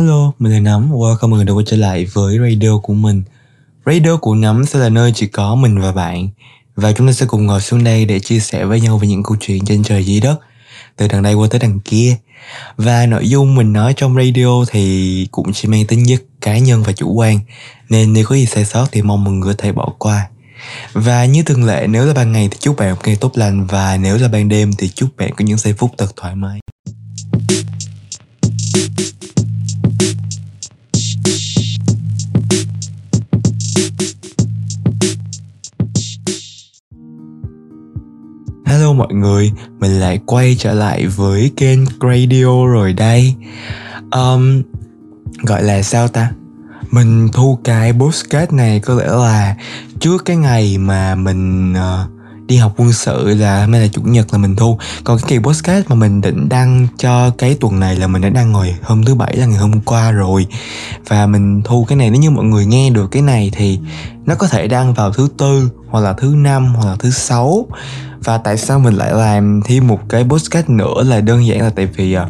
Hello, mình là Nắm. Welcome mọi người đã quay trở lại với radio của mình. Radio của Nắm sẽ là nơi chỉ có mình và bạn. Và chúng ta sẽ cùng ngồi xuống đây để chia sẻ với nhau về những câu chuyện trên trời dưới đất. Từ đằng đây qua tới đằng kia. Và nội dung mình nói trong radio thì cũng chỉ mang tính chất cá nhân và chủ quan. Nên nếu có gì sai sót thì mong mọi người có thể bỏ qua. Và như thường lệ nếu là ban ngày thì chúc bạn một ngày tốt lành và nếu là ban đêm thì chúc bạn có những giây phút thật thoải mái. Mọi người, mình lại quay trở lại với kênh Radio rồi đây um, Gọi là sao ta? Mình thu cái postcard này có lẽ là trước cái ngày mà mình uh, đi học quân sự là hôm nay là chủ nhật là mình thu. Còn cái kỳ podcast mà mình định đăng cho cái tuần này là mình đã đăng rồi hôm thứ bảy là ngày hôm qua rồi. Và mình thu cái này nếu như mọi người nghe được cái này thì nó có thể đăng vào thứ tư hoặc là thứ năm hoặc là thứ sáu. Và tại sao mình lại làm thêm một cái podcast nữa là đơn giản là tại vì uh,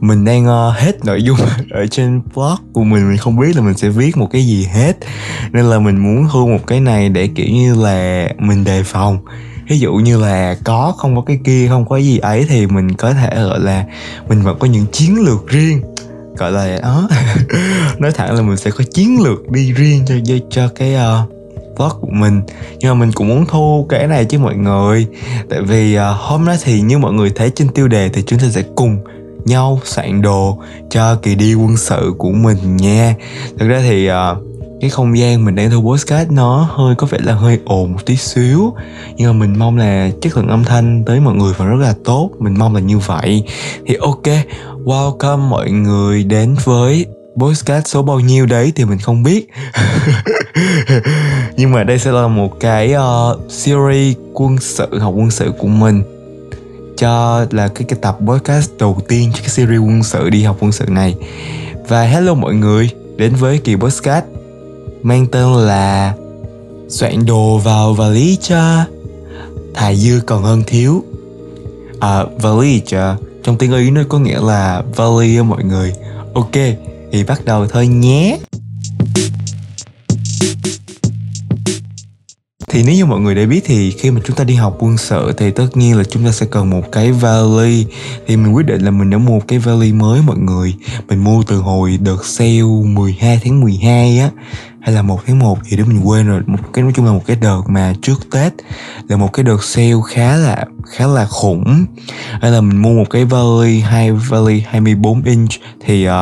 mình đang uh, hết nội dung ở trên blog của mình. Mình không biết là mình sẽ viết một cái gì hết. Nên là mình muốn thu một cái này để kiểu như là mình đề phòng. Ví dụ như là có không có cái kia không có gì ấy thì mình có thể gọi là mình vẫn có những chiến lược riêng. Gọi là đó ờ, nói thẳng là mình sẽ có chiến lược đi riêng cho cho, cho cái ờ, uh, vlog của mình. Nhưng mà mình cũng muốn thu cái này chứ mọi người. Tại vì uh, hôm đó thì như mọi người thấy trên tiêu đề thì chúng ta sẽ cùng nhau soạn đồ cho kỳ đi quân sự của mình nha. Thực ra thì uh, cái không gian mình đang thu podcast nó hơi có vẻ là hơi ồn một tí xíu. Nhưng mà mình mong là chất lượng âm thanh tới mọi người vẫn rất là tốt. Mình mong là như vậy. Thì ok welcome mọi người đến với podcast số bao nhiêu đấy thì mình không biết. Nhưng mà đây sẽ là một cái uh, series quân sự học quân sự của mình cho là cái cái tập podcast đầu tiên cho cái series quân sự đi học quân sự này. Và hello mọi người, đến với kỳ podcast mang tên là soạn đồ vào vali cho thà dư còn hơn thiếu. À vali cho à, trong tiếng ý nó có nghĩa là vali mọi người. Ok, thì bắt đầu thôi nhé. Thì nếu như mọi người đã biết thì khi mà chúng ta đi học quân sự thì tất nhiên là chúng ta sẽ cần một cái vali. Thì mình quyết định là mình đã mua cái vali mới mọi người. Mình mua từ hồi đợt sale 12 tháng 12 á hay là một tháng 1 thì đó mình quên rồi. Một cái nói chung là một cái đợt mà trước Tết là một cái đợt sale khá là khá là khủng. Hay là mình mua một cái vali hai vali 24 inch. Thì uh,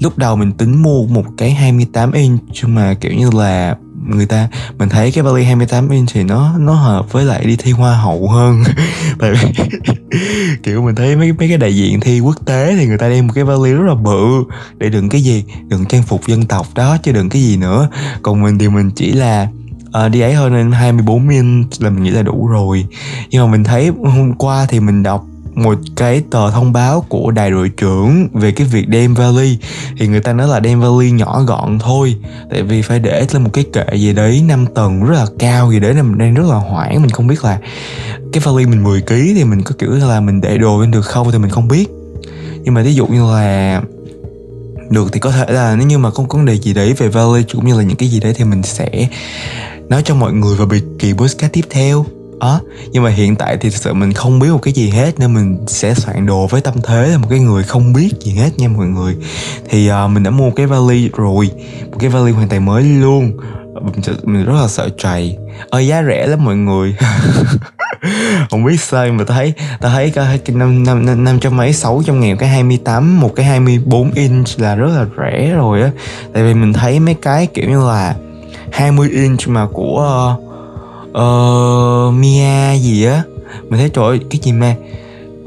lúc đầu mình tính mua một cái 28 inch nhưng mà kiểu như là người ta mình thấy cái vali 28 inch thì nó nó hợp với lại đi thi hoa hậu hơn. Tại vì kiểu mình thấy mấy mấy cái đại diện thi quốc tế thì người ta đem một cái vali rất là bự để đựng cái gì? Đựng trang phục dân tộc đó chứ đừng cái gì nữa. Còn mình thì mình chỉ là uh, đi ấy hơn nên 24 inch là mình nghĩ là đủ rồi. Nhưng mà mình thấy hôm qua thì mình đọc một cái tờ thông báo của đại đội trưởng về cái việc đem vali thì người ta nói là đem vali nhỏ gọn thôi, tại vì phải để lên một cái kệ gì đấy 5 tầng rất là cao, gì đấy nên mình đang rất là hoảng, mình không biết là cái vali mình 10 kg thì mình có kiểu là mình để đồ lên được không thì mình không biết. Nhưng mà ví dụ như là được thì có thể là nếu như mà không có vấn đề gì đấy về vali cũng như là những cái gì đấy thì mình sẽ nói cho mọi người vào biệt kỳ podcast tiếp theo đó nhưng mà hiện tại thì thực sự mình không biết một cái gì hết nên mình sẽ soạn đồ với tâm thế là một cái người không biết gì hết nha mọi người. Thì uh, mình đã mua cái vali rồi một cái vali hoàn toàn mới luôn. Mình, mình rất là sợ trầy. Ơi giá rẻ lắm mọi người. Không biết sao mà thấy ta thấy cái năm năm năm trăm mấy sáu trăm ngàn cái 28 một cái 24 inch là rất là rẻ rồi á. Tại vì mình thấy mấy cái kiểu như là 20 inch mà của uh, uh, Mia gì á. Mình thấy trời ơi cái gì mà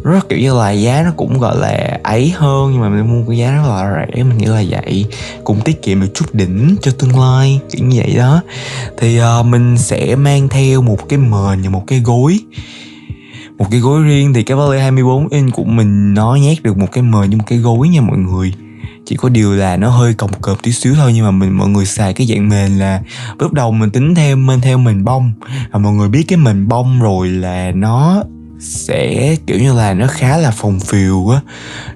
rất kiểu như là giá nó cũng gọi là ấy hơn nhưng mà mình mua cái giá rất là rẻ mình nghĩ là vậy. Cũng tiết kiệm được chút đỉnh cho tương lai kiểu như vậy đó. Thì uh, mình sẽ mang theo một cái mền và một cái gối. Một cái gối riêng thì cái vali 24 inch của mình nó nhét được một cái mền như một cái gối nha mọi người chỉ có điều là nó hơi cồng cộp tí xíu thôi, nhưng mà mình, mọi người xài cái dạng mền là lúc đầu mình tính theo mình theo mền bông. Và mọi người biết cái mền bông rồi là nó sẽ, kiểu như là, nó khá là phồng phiều á.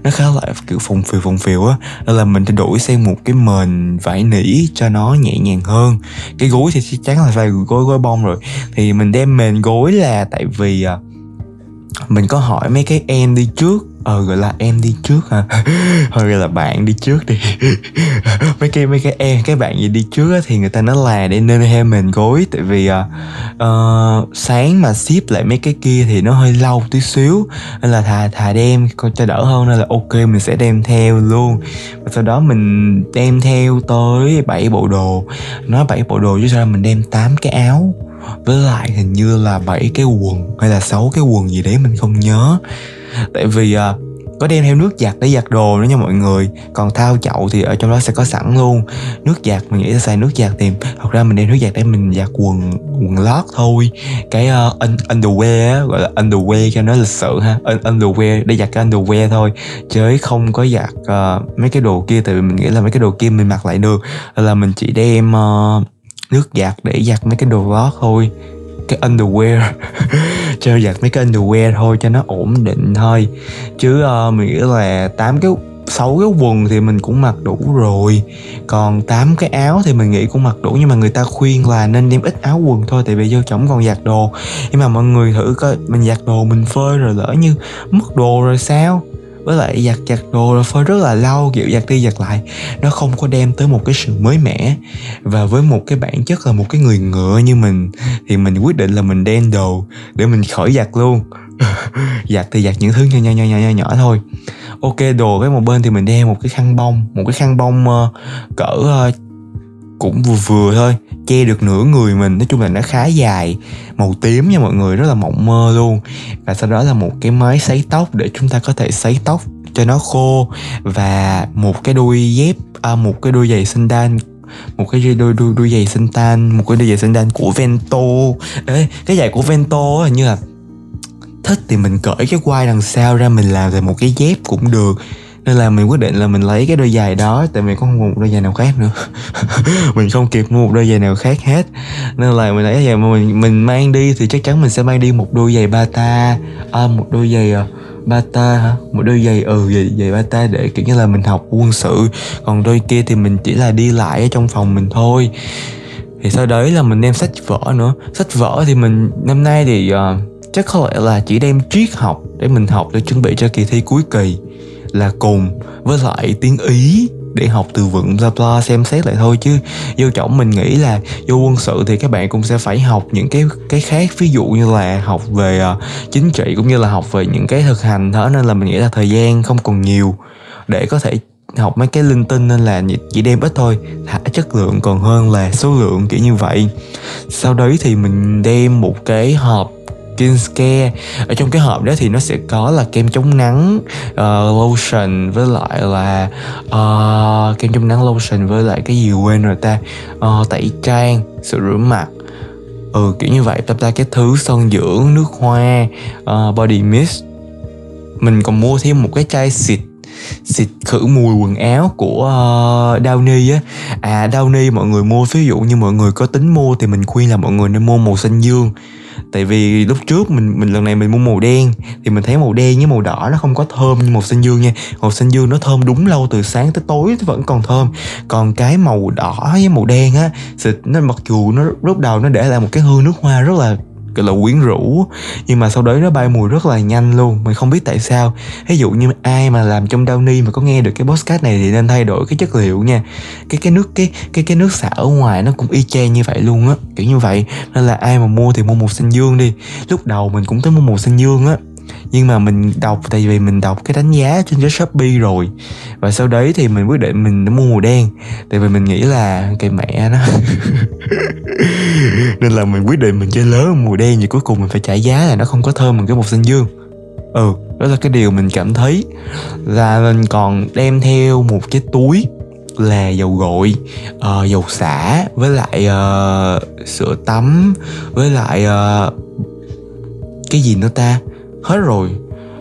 Nó khá là, kiểu, phồng phiều phồng phiều á. Nên là mình sẽ đổi sang một cái mền vải nỉ cho nó nhẹ nhàng hơn. Cái gối thì chắc chắn là phải gối gối bông rồi. Thì mình đem mền gối là tại vì à, mình có hỏi mấy cái em đi trước ờ gọi là em đi trước hả? Thôi gọi là bạn đi trước đi. Mấy cái mấy cái em cái bạn gì đi trước á, thì người ta nói là để nên theo mình gối. Tại vì uh, sáng mà ship lại mấy cái kia thì nó hơi lâu tí xíu. Nên là thà thà đem coi cho đỡ hơn. Nên là ok mình sẽ đem theo luôn. Và sau đó mình đem theo tới 7 bộ đồ. Nói 7 bộ đồ chứ sao mình đem 8 cái áo. Với lại hình như là bảy cái quần hay là sáu cái quần gì đấy mình không nhớ tại vì uh, có đem theo nước giặt để giặt đồ nữa nha mọi người. Còn thao chậu thì ở trong đó sẽ có sẵn luôn. Nước giặt mình nghĩ là xài nước giặt thì thật ra mình đem nước giặt để mình giặt quần quần lót thôi. Cái uh, underwear á, gọi là underwear cho nó lịch sự ha. Underwear để giặt cái underwear thôi. Chứ không có giặt uh, mấy cái đồ kia tại vì mình nghĩ là mấy cái đồ kia mình mặc lại được. Là mình chỉ đem uh, nước giặt để giặt mấy cái đồ lót thôi cái underwear. Cho giặt mấy cái underwear thôi cho nó ổn định thôi. Chứ uh, mình nghĩ là tám cái sáu cái quần thì mình cũng mặc đủ rồi. Còn tám cái áo thì mình nghĩ cũng mặc đủ nhưng mà người ta khuyên là nên đem ít áo quần thôi tại vì vô chổng còn giặt đồ. Nhưng mà mọi người thử coi mình giặt đồ mình phơi rồi lỡ như mất đồ rồi sao? Với lại giặt giặt đồ rồi phơi rất là lâu kiểu giặt đi giặt lại. Nó không có đem tới một cái sự mới mẻ. Và với một cái bản chất là một cái người ngựa như mình thì mình quyết định là mình đem đồ để mình khỏi giặt luôn. Giặt thì giặt những thứ nhỏ nhỏ nhỏ nhỏ nhỏ, nhỏ thôi. Ok đồ cái một bên thì mình đem một cái khăn bông một cái khăn bông uh, cỡ uh, cũng vừa vừa thôi che được nửa người mình. Nói chung là nó khá dài màu tím nha mọi người rất là mộng mơ luôn. Và sau đó là một cái máy sấy tóc để chúng ta có thể sấy tóc cho nó khô. Và một cái đôi dép à, một cái đôi giày sinh đan một cái đôi đôi đôi giày sinh tan một cái đôi giày sinh đan của Vento. Ê, cái giày của Vento hình như là thích thì mình cởi cái quai đằng sau ra mình làm thành một cái dép cũng được nên là mình quyết định là mình lấy cái đôi giày đó tại mình không mua một đôi giày nào khác nữa. Mình không kịp mua một đôi giày nào khác hết. Nên là mình lấy giày mà mình mình mang đi thì chắc chắn mình sẽ mang đi một đôi giày bata. À, một đôi giày ờ, bata hả? Một đôi giày ừ giày, giày bata để kiểu như là mình học quân sự. Còn đôi kia thì mình chỉ là đi lại ở trong phòng mình thôi. Thì sau đấy là mình đem sách vở nữa. Sách vở thì mình năm nay thì uh, chắc có lẽ là chỉ đem triết học để mình học để chuẩn bị cho kỳ thi cuối kỳ là cùng với lại tiếng ý để học từ vựng bla bla xem xét lại thôi chứ. Vô trọng mình nghĩ là vô quân sự thì các bạn cũng sẽ phải học những cái cái khác. Ví dụ như là học về uh, chính trị cũng như là học về những cái thực hành thế nên là mình nghĩ là thời gian không còn nhiều để có thể học mấy cái linh tinh nên là chỉ đem ít thôi thả chất lượng còn hơn là số lượng kiểu như vậy. Sau đấy thì mình đem một cái hộp skincare ở trong cái hộp đó thì nó sẽ có là kem chống nắng uh, lotion với lại là uh, kem chống nắng lotion với lại cái gì quên rồi ta? Uh, tẩy trang sữa rửa mặt. Ừ kiểu như vậy tập ra cái thứ son dưỡng nước hoa uh, body mist. Mình còn mua thêm một cái chai xịt xịt khử mùi quần áo của uh, Downy á. À Downy mọi người mua ví dụ như mọi người có tính mua thì mình khuyên là mọi người nên mua màu xanh dương tại vì lúc trước mình mình, lần này mình mua màu đen, thì mình thấy màu đen với màu đỏ nó không có thơm như màu xanh dương nha. Màu xanh dương nó thơm đúng lâu từ sáng tới tối vẫn còn thơm. Còn cái màu đỏ với màu đen á xịt nó mặc dù nó lúc đầu nó để lại một cái hương nước hoa rất là gọi là quyến rũ. Nhưng mà sau đấy nó bay mùi rất là nhanh luôn. Mình không biết tại sao. Ví dụ như ai mà làm trong Downy mà có nghe được cái podcast này thì nên thay đổi cái chất liệu nha. Cái cái nước, cái cái cái nước xả ở ngoài nó cũng y chang như vậy luôn á. Kiểu như vậy. Nên là ai mà mua thì mua màu xanh dương đi. Lúc đầu mình cũng tới mua màu xanh dương á nhưng mà mình đọc tại vì mình đọc cái đánh giá trên cái shopee rồi. Và sau đấy thì mình quyết định mình mua màu đen. Tại vì mình nghĩ là cái mẹ nó nên là mình quyết định mình chơi lớn màu đen thì cuối cùng mình phải trả giá là nó không có thơm bằng cái màu xanh dương. Ừ đó là cái điều mình cảm thấy. Là mình còn đem theo một cái túi là dầu gội uh, dầu xả với lại uh, sữa tắm với lại uh, cái gì nữa ta? Hết rồi.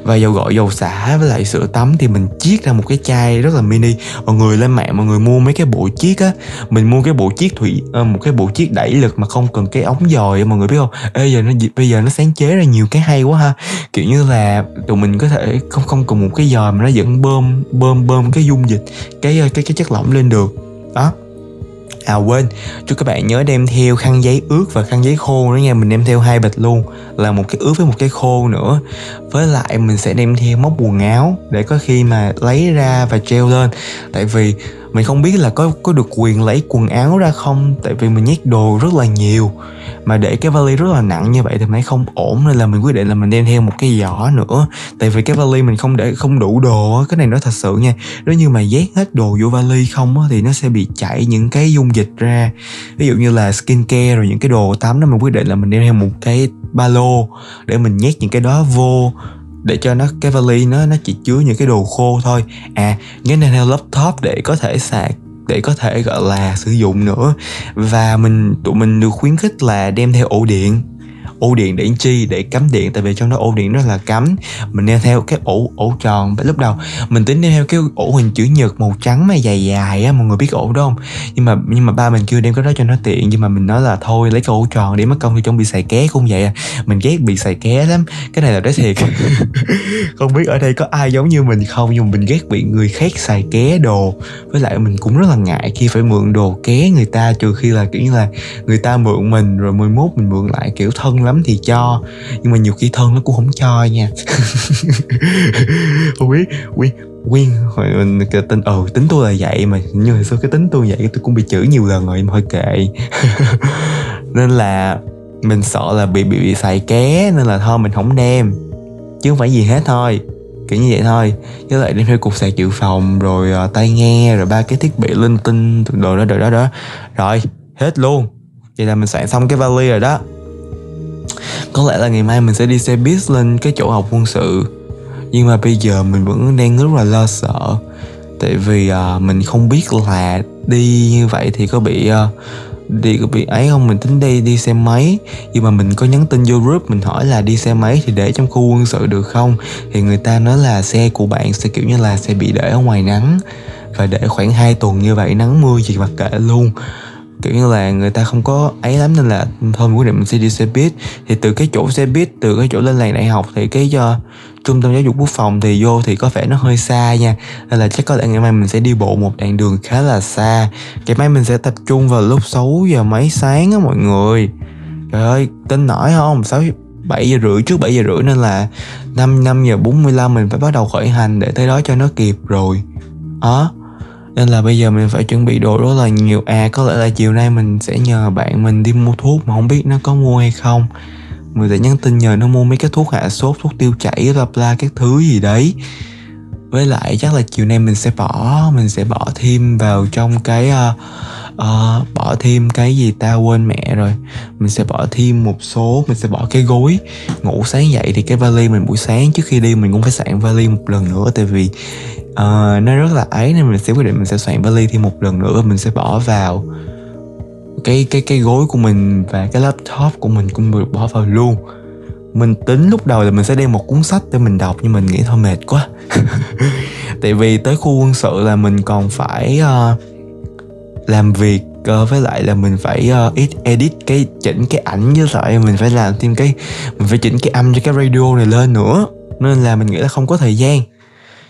Và dầu gội, dầu xả với lại sữa tắm thì mình chiết ra một cái chai rất là mini. Mọi người lên mạng, mọi người mua mấy cái bộ chiết á. Mình mua cái bộ chiết thủy ờ, một cái bộ chiết đẩy lực mà không cần cái ống dòi, mọi người biết không? Ê, giờ nó bây giờ nó sáng chế ra nhiều cái hay quá ha. Kiểu như là tụi mình có thể không không cần một cái dòi mà nó vẫn bơm bơm bơm cái dung dịch, cái ờ, cái cái chất lỏng lên được. Đó. À quên, cho các bạn nhớ đem theo khăn giấy ướt và khăn giấy khô nữa nha. Mình đem theo hai bịch luôn. Là một cái ướt với một cái khô nữa. Với lại mình sẽ đem theo móc quần áo Để có khi mà lấy ra và treo lên. Tại vì mình không biết là có có được quyền lấy quần áo ra không, tại vì mình nhét đồ rất là nhiều. Mà để cái vali rất là nặng như vậy thì mình không ổn, nên là mình quyết định là mình đem theo một cái giỏ nữa. Tại vì cái vali mình không để, không đủ đồ á, cái này nói thật sự nha. Nếu như mà nhét hết đồ vô vali không á, thì nó sẽ bị chảy những cái dung dịch ra. Ví dụ như là skincare rồi những cái đồ tắm đó, mình quyết định là mình đem theo một cái ba lô để mình nhét những cái đó vô để cho nó, cái vali nó nó chỉ chứa những cái đồ khô thôi. À nhớ nên theo laptop để có thể sạc, để có thể, gọi là, sử dụng nữa. Và mình, tụi mình được khuyến khích là đem theo ổ điện ổ điện để chi để cắm điện. Tại vì trong đó ổ điện rất là cắm. Mình đeo theo cái ổ ổ tròn. Lúc đầu mình tính đeo theo cái ổ hình chữ nhật màu trắng mà dài dài á mọi người biết ổ đó không? Nhưng mà nhưng mà ba mình kêu đem cái đó cho nó tiện. Nhưng mà mình nói là thôi lấy cái ổ tròn để mất công thì trong bị xài ké cũng vậy à. Mình ghét bị xài ké lắm. Cái này là nói thiệt. Không biết ở đây có ai giống như mình không? Nhưng mà mình ghét bị người khác xài ké đồ. Với lại mình cũng rất là ngại khi phải mượn đồ ké người ta trừ khi là kiểu như là người ta mượn mình rồi 11 mình mượn lại kiểu thân lắm thì cho. Nhưng mà nhiều khi thân nó cũng không cho nha. Không biết quyên quyên hồi mình cái tính ừ tính tôi là vậy mà. Như hồi xưa cái tính tôi vậy? Tôi cũng bị chửi nhiều lần rồi mà hơi kệ. Nên là mình sợ là bị bị, bị xài ké nên là thôi mình không đem. Chứ không phải gì hết thôi. Kiểu như vậy thôi. Với lại đem theo cục sạc dự phòng rồi uh, tai nghe rồi ba cái thiết bị linh tinh đồ đó đồ đó đó. Rồi hết luôn. Vậy là mình soạn xong cái vali rồi đó có lẽ là ngày mai mình sẽ đi xe buýt lên cái chỗ học quân sự. Nhưng mà bây giờ mình vẫn đang rất là lo sợ. Tại vì à, mình không biết là đi như vậy thì có bị à, đi có bị ấy không? Mình tính đi đi xe máy. Nhưng mà mình có nhắn tin vô group mình hỏi là đi xe máy thì để trong khu quân sự được không? Thì người ta nói là xe của bạn sẽ kiểu như là sẽ bị để ở ngoài nắng. Và để khoảng 2 tuần như vậy nắng mưa gì mà kệ luôn kiểu như là người ta không có ấy lắm nên là thôi mình quyết định mình sẽ đi xe buýt. Thì từ cái chỗ xe buýt từ cái chỗ lên làng đại học thì cái uh, trung tâm giáo dục quốc phòng thì vô thì có vẻ nó hơi xa nha. Nên là chắc có lẽ ngày mai mình sẽ đi bộ một đoạn đường khá là xa. Ngày mai mình sẽ tập trung vào lúc 6 giờ mấy sáng á mọi người. Trời ơi tin nổi không? 6 7 giờ rưỡi trước 7 giờ rưỡi nên là 5 5 giờ 45 mình phải bắt đầu khởi hành để tới đó cho nó kịp rồi. Đó nên là bây giờ mình phải chuẩn bị đồ rất là nhiều. À có lẽ là chiều nay mình sẽ nhờ bạn mình đi mua thuốc mà không biết nó có mua hay không. Mình sẽ nhắn tin nhờ nó mua mấy cái thuốc hạ sốt thuốc tiêu chảy bla bla các thứ gì đấy. Với lại chắc là chiều nay mình sẽ bỏ mình sẽ bỏ thêm vào trong cái uh, à, bỏ thêm cái gì ta quên mẹ rồi. Mình sẽ bỏ thêm một số mình sẽ bỏ cái gối. Ngủ sáng dậy thì cái vali mình buổi sáng trước khi đi mình cũng phải soạn vali một lần nữa tại vì uh, nó rất là ấy nên mình sẽ quyết định mình sẽ soạn vali thêm một lần nữa mình sẽ bỏ vào cái cái cái gối của mình và cái laptop của mình cũng được bỏ vào luôn. Mình tính lúc đầu là mình sẽ đem một cuốn sách để mình đọc nhưng mình nghĩ thôi mệt quá. Tại vì tới khu quân sự là mình còn phải uh, làm việc uh, với lại là mình phải uh, edit cái chỉnh cái ảnh với lại mình phải làm thêm cái mình phải chỉnh cái âm cho cái radio này lên nữa. Nên là mình nghĩ là không có thời gian.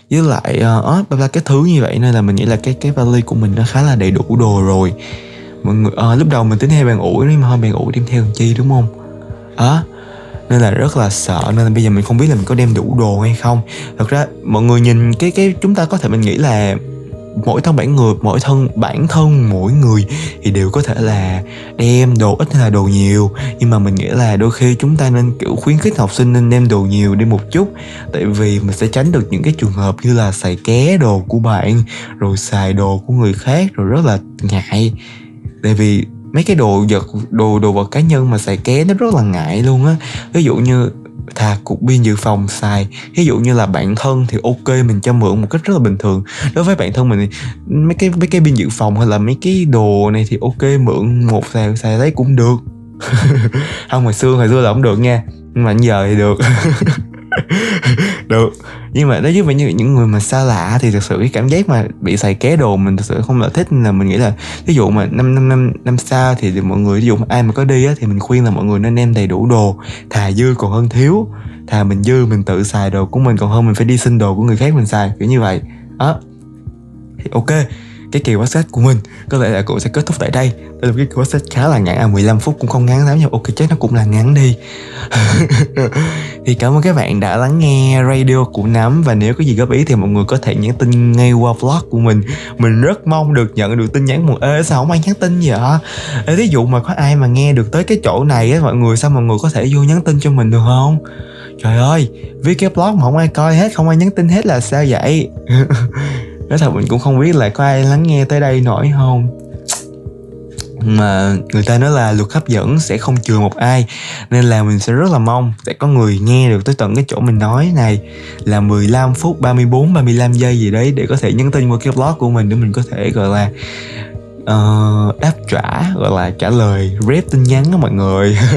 Với lại uh, uh, cái thứ như vậy nên là mình nghĩ là cái cái vali của mình nó khá là đầy đủ đồ rồi. Mọi người uh, lúc đầu mình tính theo bàn ủi nhưng mà thôi bàn ủi đem theo làm chi đúng không? Á uh, nên là rất là sợ nên là bây giờ mình không biết là mình có đem đủ đồ hay không. Thật ra mọi người nhìn cái cái chúng ta có thể mình nghĩ là mỗi thân bản người, mỗi thân bản thân, mỗi người thì đều có thể là đem đồ ít hay là đồ nhiều. Nhưng mà mình nghĩ là đôi khi chúng ta nên, kiểu, khuyến khích học sinh nên đem đồ nhiều đi một chút. Tại vì mình sẽ tránh được những cái trường hợp như là xài ké đồ của bạn, rồi xài đồ của người khác, rồi rất là ngại. Tại vì mấy cái đồ vật, đồ đồ vật cá nhân mà xài ké nó rất là ngại luôn á. Ví dụ như thà cục pin dự phòng xài. Ví dụ như là bản thân thì ok, mình cho mượn một cách rất là bình thường. Đối với bản thân mình thì mấy cái mấy cái pin dự phòng hay là mấy cái đồ này thì ok, mượn một xài xài lấy cũng được. Không, hồi xưa hồi xưa là không được nha. Nhưng mà giờ thì được. được. Nhưng mà đối với những những người mà xa lạ thì thực sự cái cảm giác mà bị xài ké đồ mình thực sự không là thích, nên là mình nghĩ là ví dụ mà năm năm năm năm xa thì mọi người ví dụ ai mà có đi á thì mình khuyên là mọi người nên đem đầy đủ đồ, thà dư còn hơn thiếu, thà mình dư mình tự xài đồ của mình, còn hơn mình phải đi xin đồ của người khác mình xài, kiểu như vậy. Đó. Thì ok cái kỳ podcast của mình. Có lẽ là cũng sẽ kết thúc tại đây. Đây là cái kỳ podcast khá là ngắn. À 15 phút cũng không ngắn lắm nhưng ok, chắc nó cũng là ngắn đi. Thì cảm ơn các bạn đã lắng nghe radio của nắm. Và nếu có gì góp ý thì mọi người có thể nhắn tin ngay qua vlog của mình. Mình rất mong được nhận được tin nhắn một ê, sao không ai nhắn tin vậy ê ví dụ mà có ai mà nghe được tới cái chỗ này á, mọi người, sao mọi người có thể vô nhắn tin cho mình được không? Trời ơi, viết cái blog mà không ai coi hết, không ai nhắn tin hết là sao vậy? nói thật mình cũng không biết là có ai lắng nghe tới đây nổi không. Mà người ta nói là luật hấp dẫn sẽ không chừa một ai nên là mình sẽ rất là mong sẽ có người nghe được tới tận cái chỗ mình nói này. Là 15 phút 34 35 giây gì đấy để có thể nhắn tin qua cái blog của mình để mình có thể gọi là uh, đáp trả gọi là trả lời rep tin nhắn đó mọi người.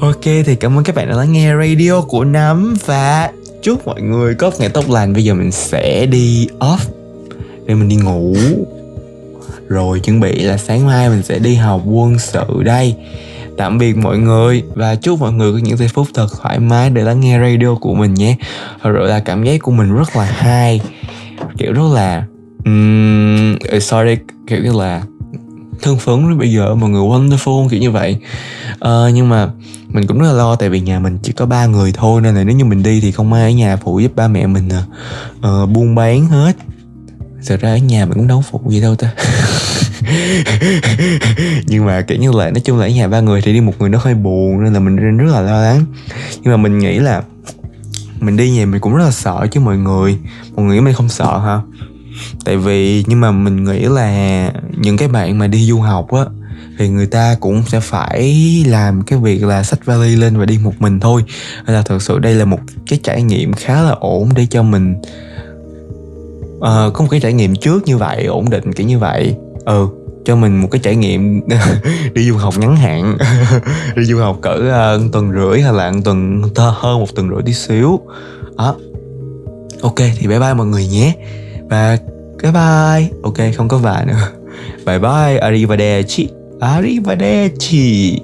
Ok thì cảm ơn các bạn đã lắng nghe radio của nắm và chúc mọi người có ngày tốt lành bây giờ mình sẽ đi off để mình đi ngủ. Rồi chuẩn bị là sáng mai mình sẽ đi học quân sự đây. Tạm biệt mọi người và chúc mọi người có những giây phút thật thoải mái để lắng nghe radio của mình nhé. Thật sự là cảm giác của mình rất là hay kiểu rất là um, sorry kiểu như là thân phấn bây giờ mọi người wonderful kiểu như vậy. À, nhưng mà mình cũng rất là lo tại vì nhà mình chỉ có ba người thôi nên là nếu như mình đi thì không ai ở nhà phụ giúp ba mẹ mình uh, buôn bán hết. Thật ra ở nhà mình cũng đâu phụ gì đâu ta. Nhưng mà kiểu như là nói chung là ở nhà ba người thì đi một người nó hơi buồn nên là mình rất là lo lắng. Nhưng mà mình nghĩ là mình đi về mình cũng rất là sợ chứ mọi người. Mọi người nghĩ mình không sợ hả? Tại vì nhưng mà mình nghĩ là những cái bạn mà đi du học á thì người ta cũng sẽ phải làm cái việc là sách vali lên và đi một mình thôi. Nên là thực sự đây là một cái trải nghiệm khá là ổn để cho mình uh, có một cái trải nghiệm trước như vậy ổn định kiểu như vậy. Ừ cho mình một cái trải nghiệm đi du học ngắn hạn. Đi du học cỡ uh, tuần rưỡi hay là tuần hơn một tuần rưỡi tí xíu. Đó. Ok thì bye bye mọi người nhé và bye bye ok không có và nữa. Bye bye arrivederci. Arrivederci.